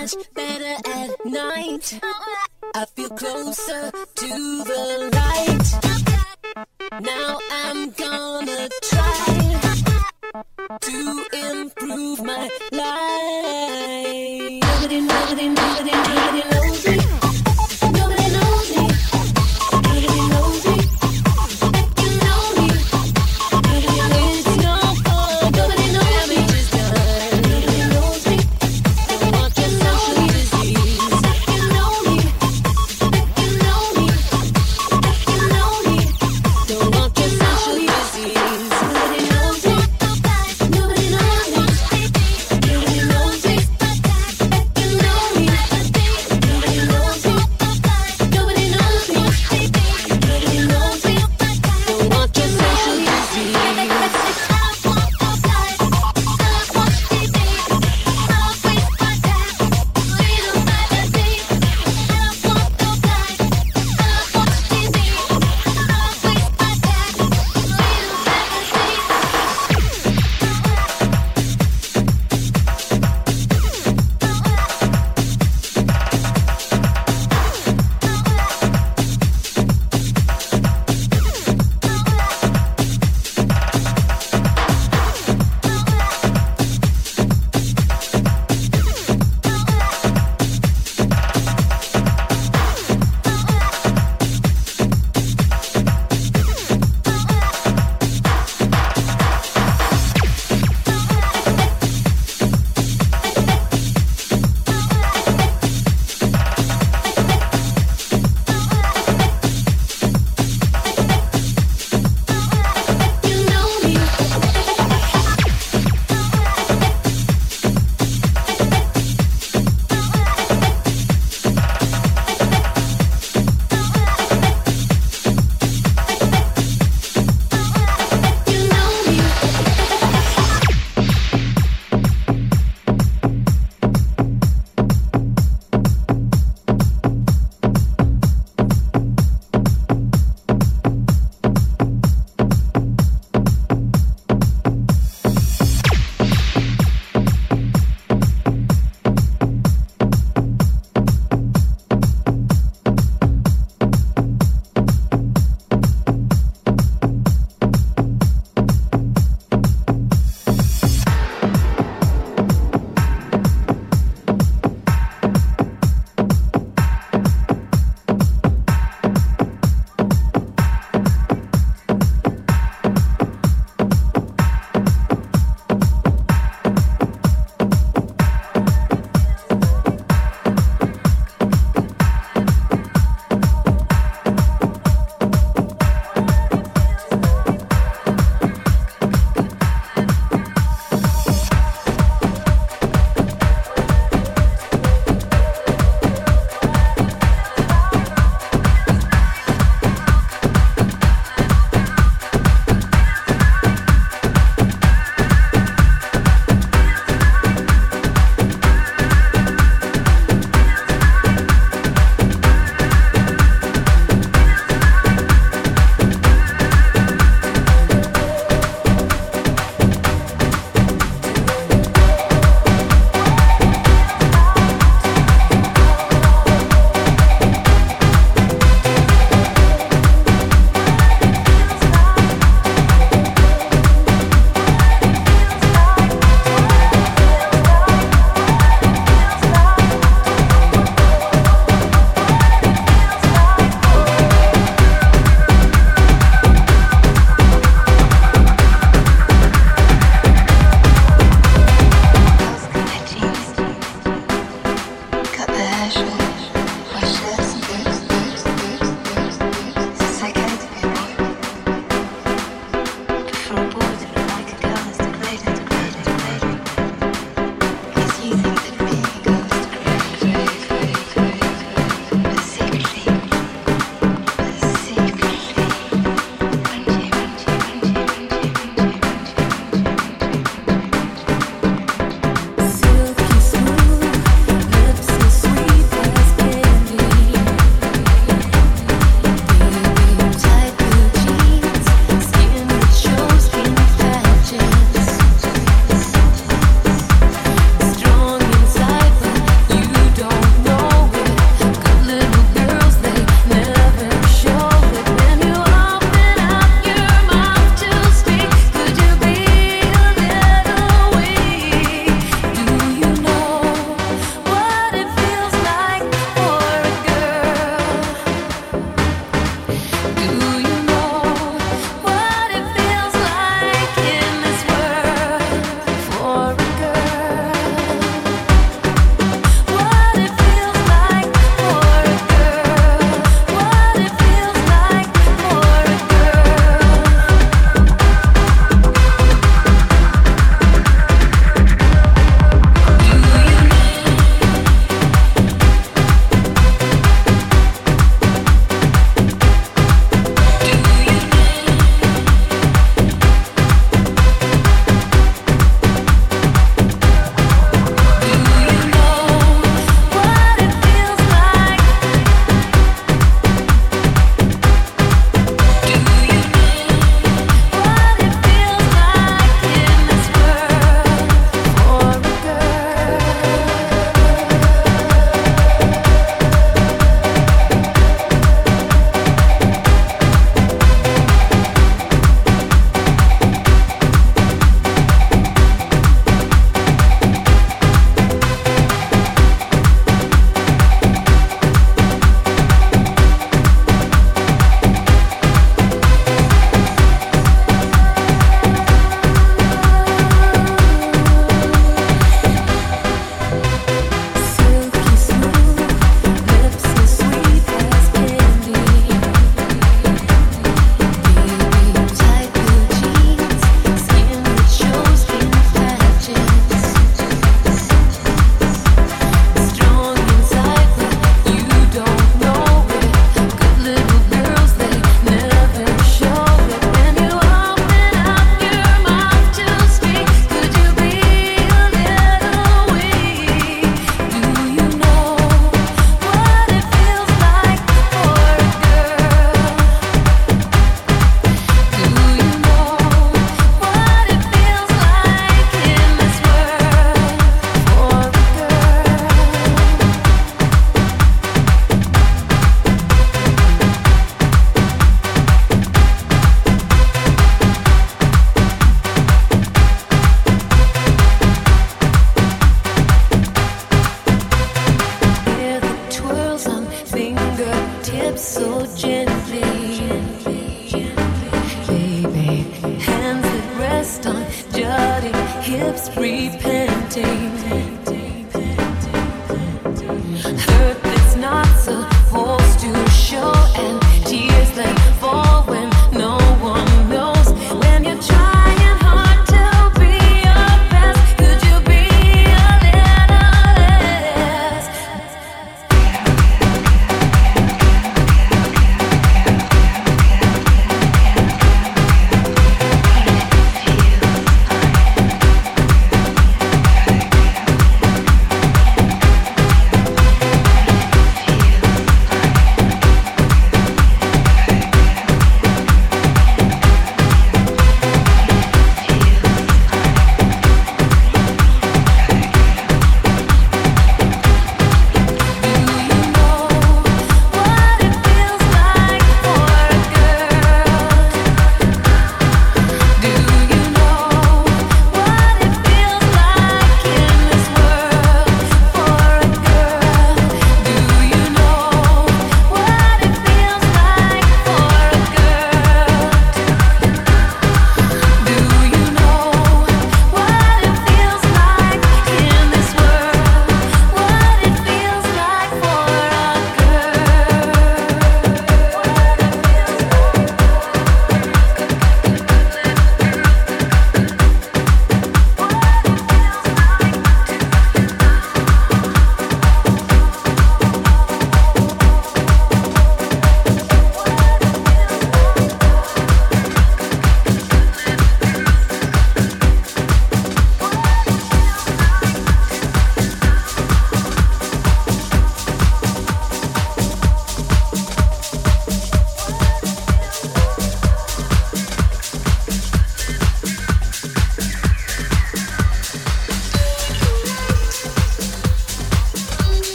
much better at night. I feel closer to the light. Now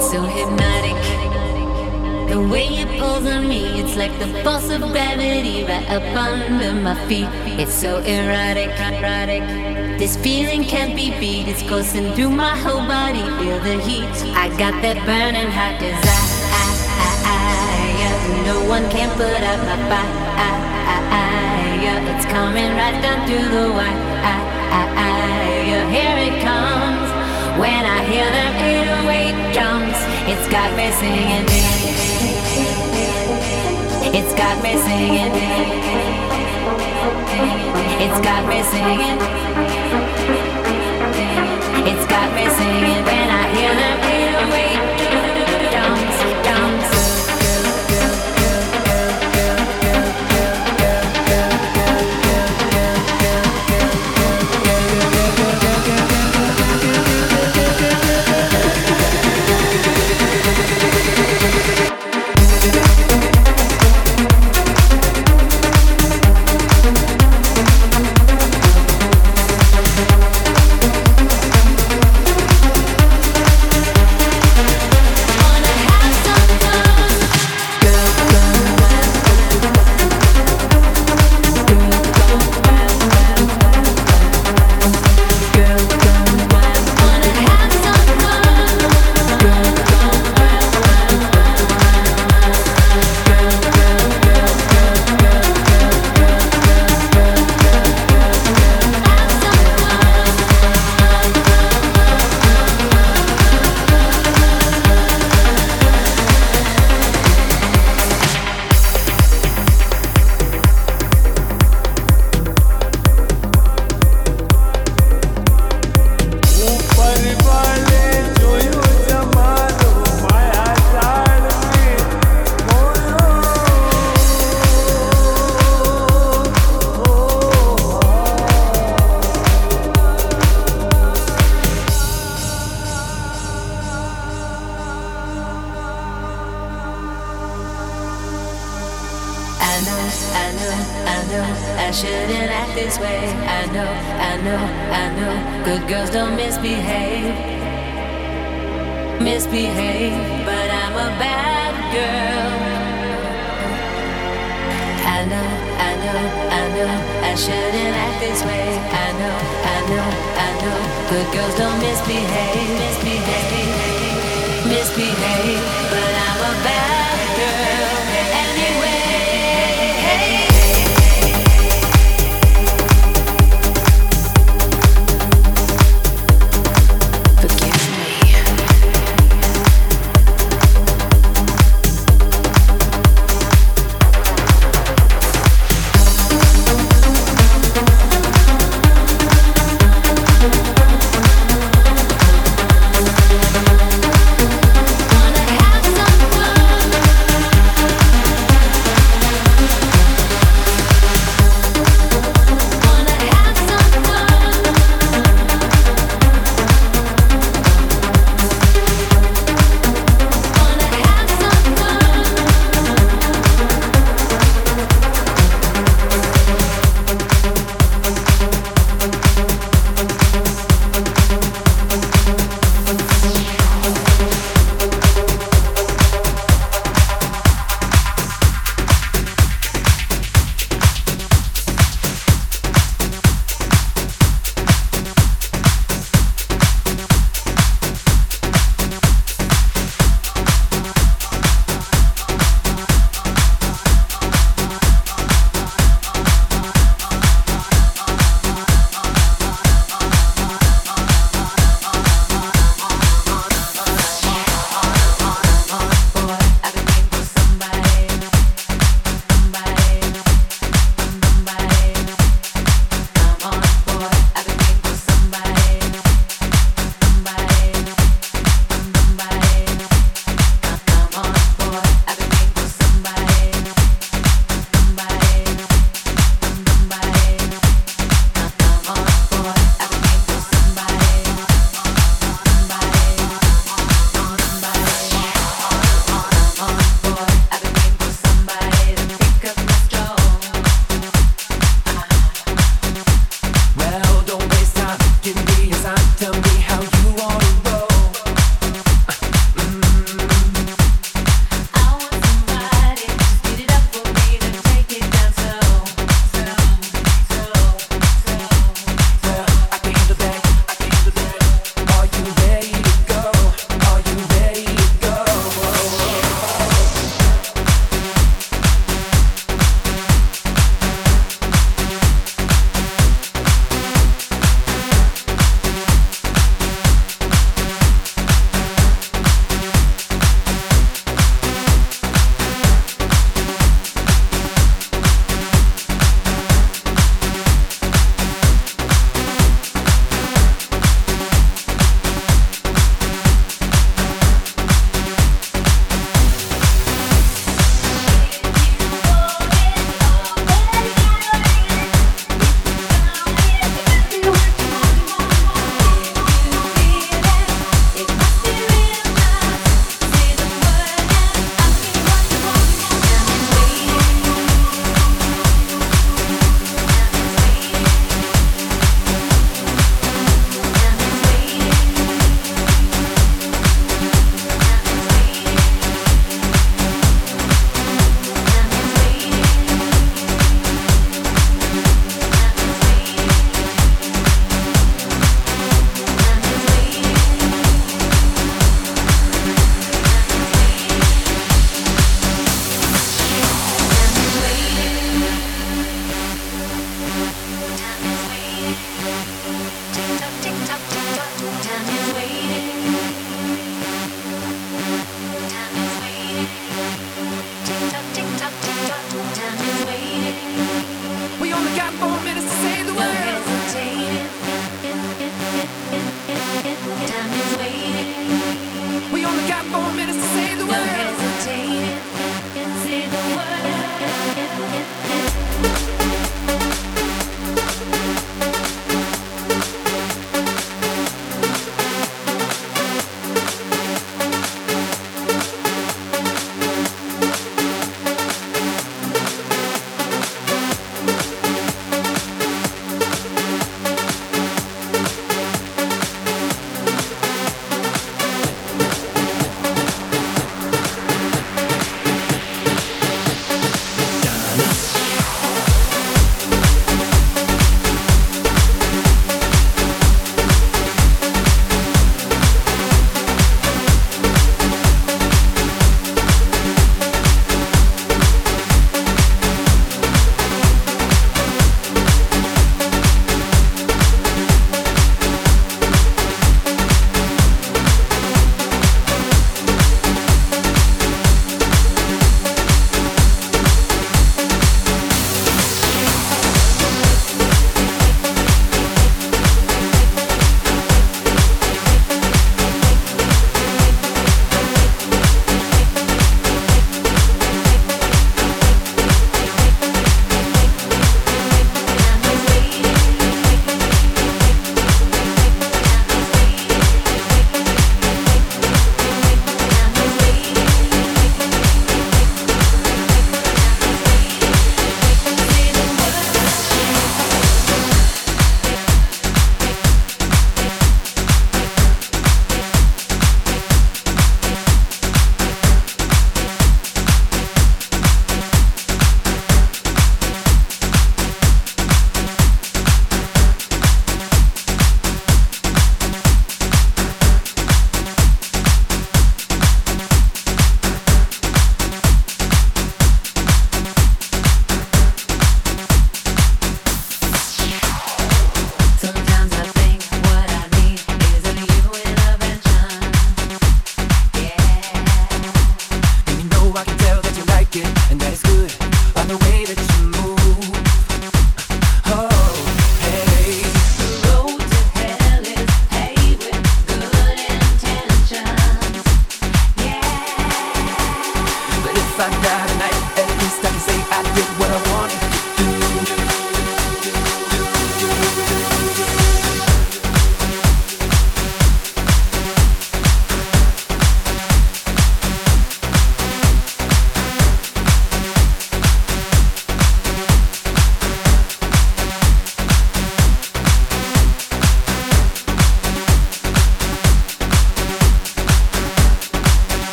it's so hypnotic. The way it pulls on me, it's like the force of gravity right up under my feet. It's so erotic, erotic. This feeling can't be beat, it's coursing through my whole body. Feel the heat. I got that burning hot desire. No one can put out my fire. It's coming right down through the wire. Here it comes. When I hear them 808 drums, it's got me singing. It's got me singing. It's got me singing. It's got me singing. When I hear them 808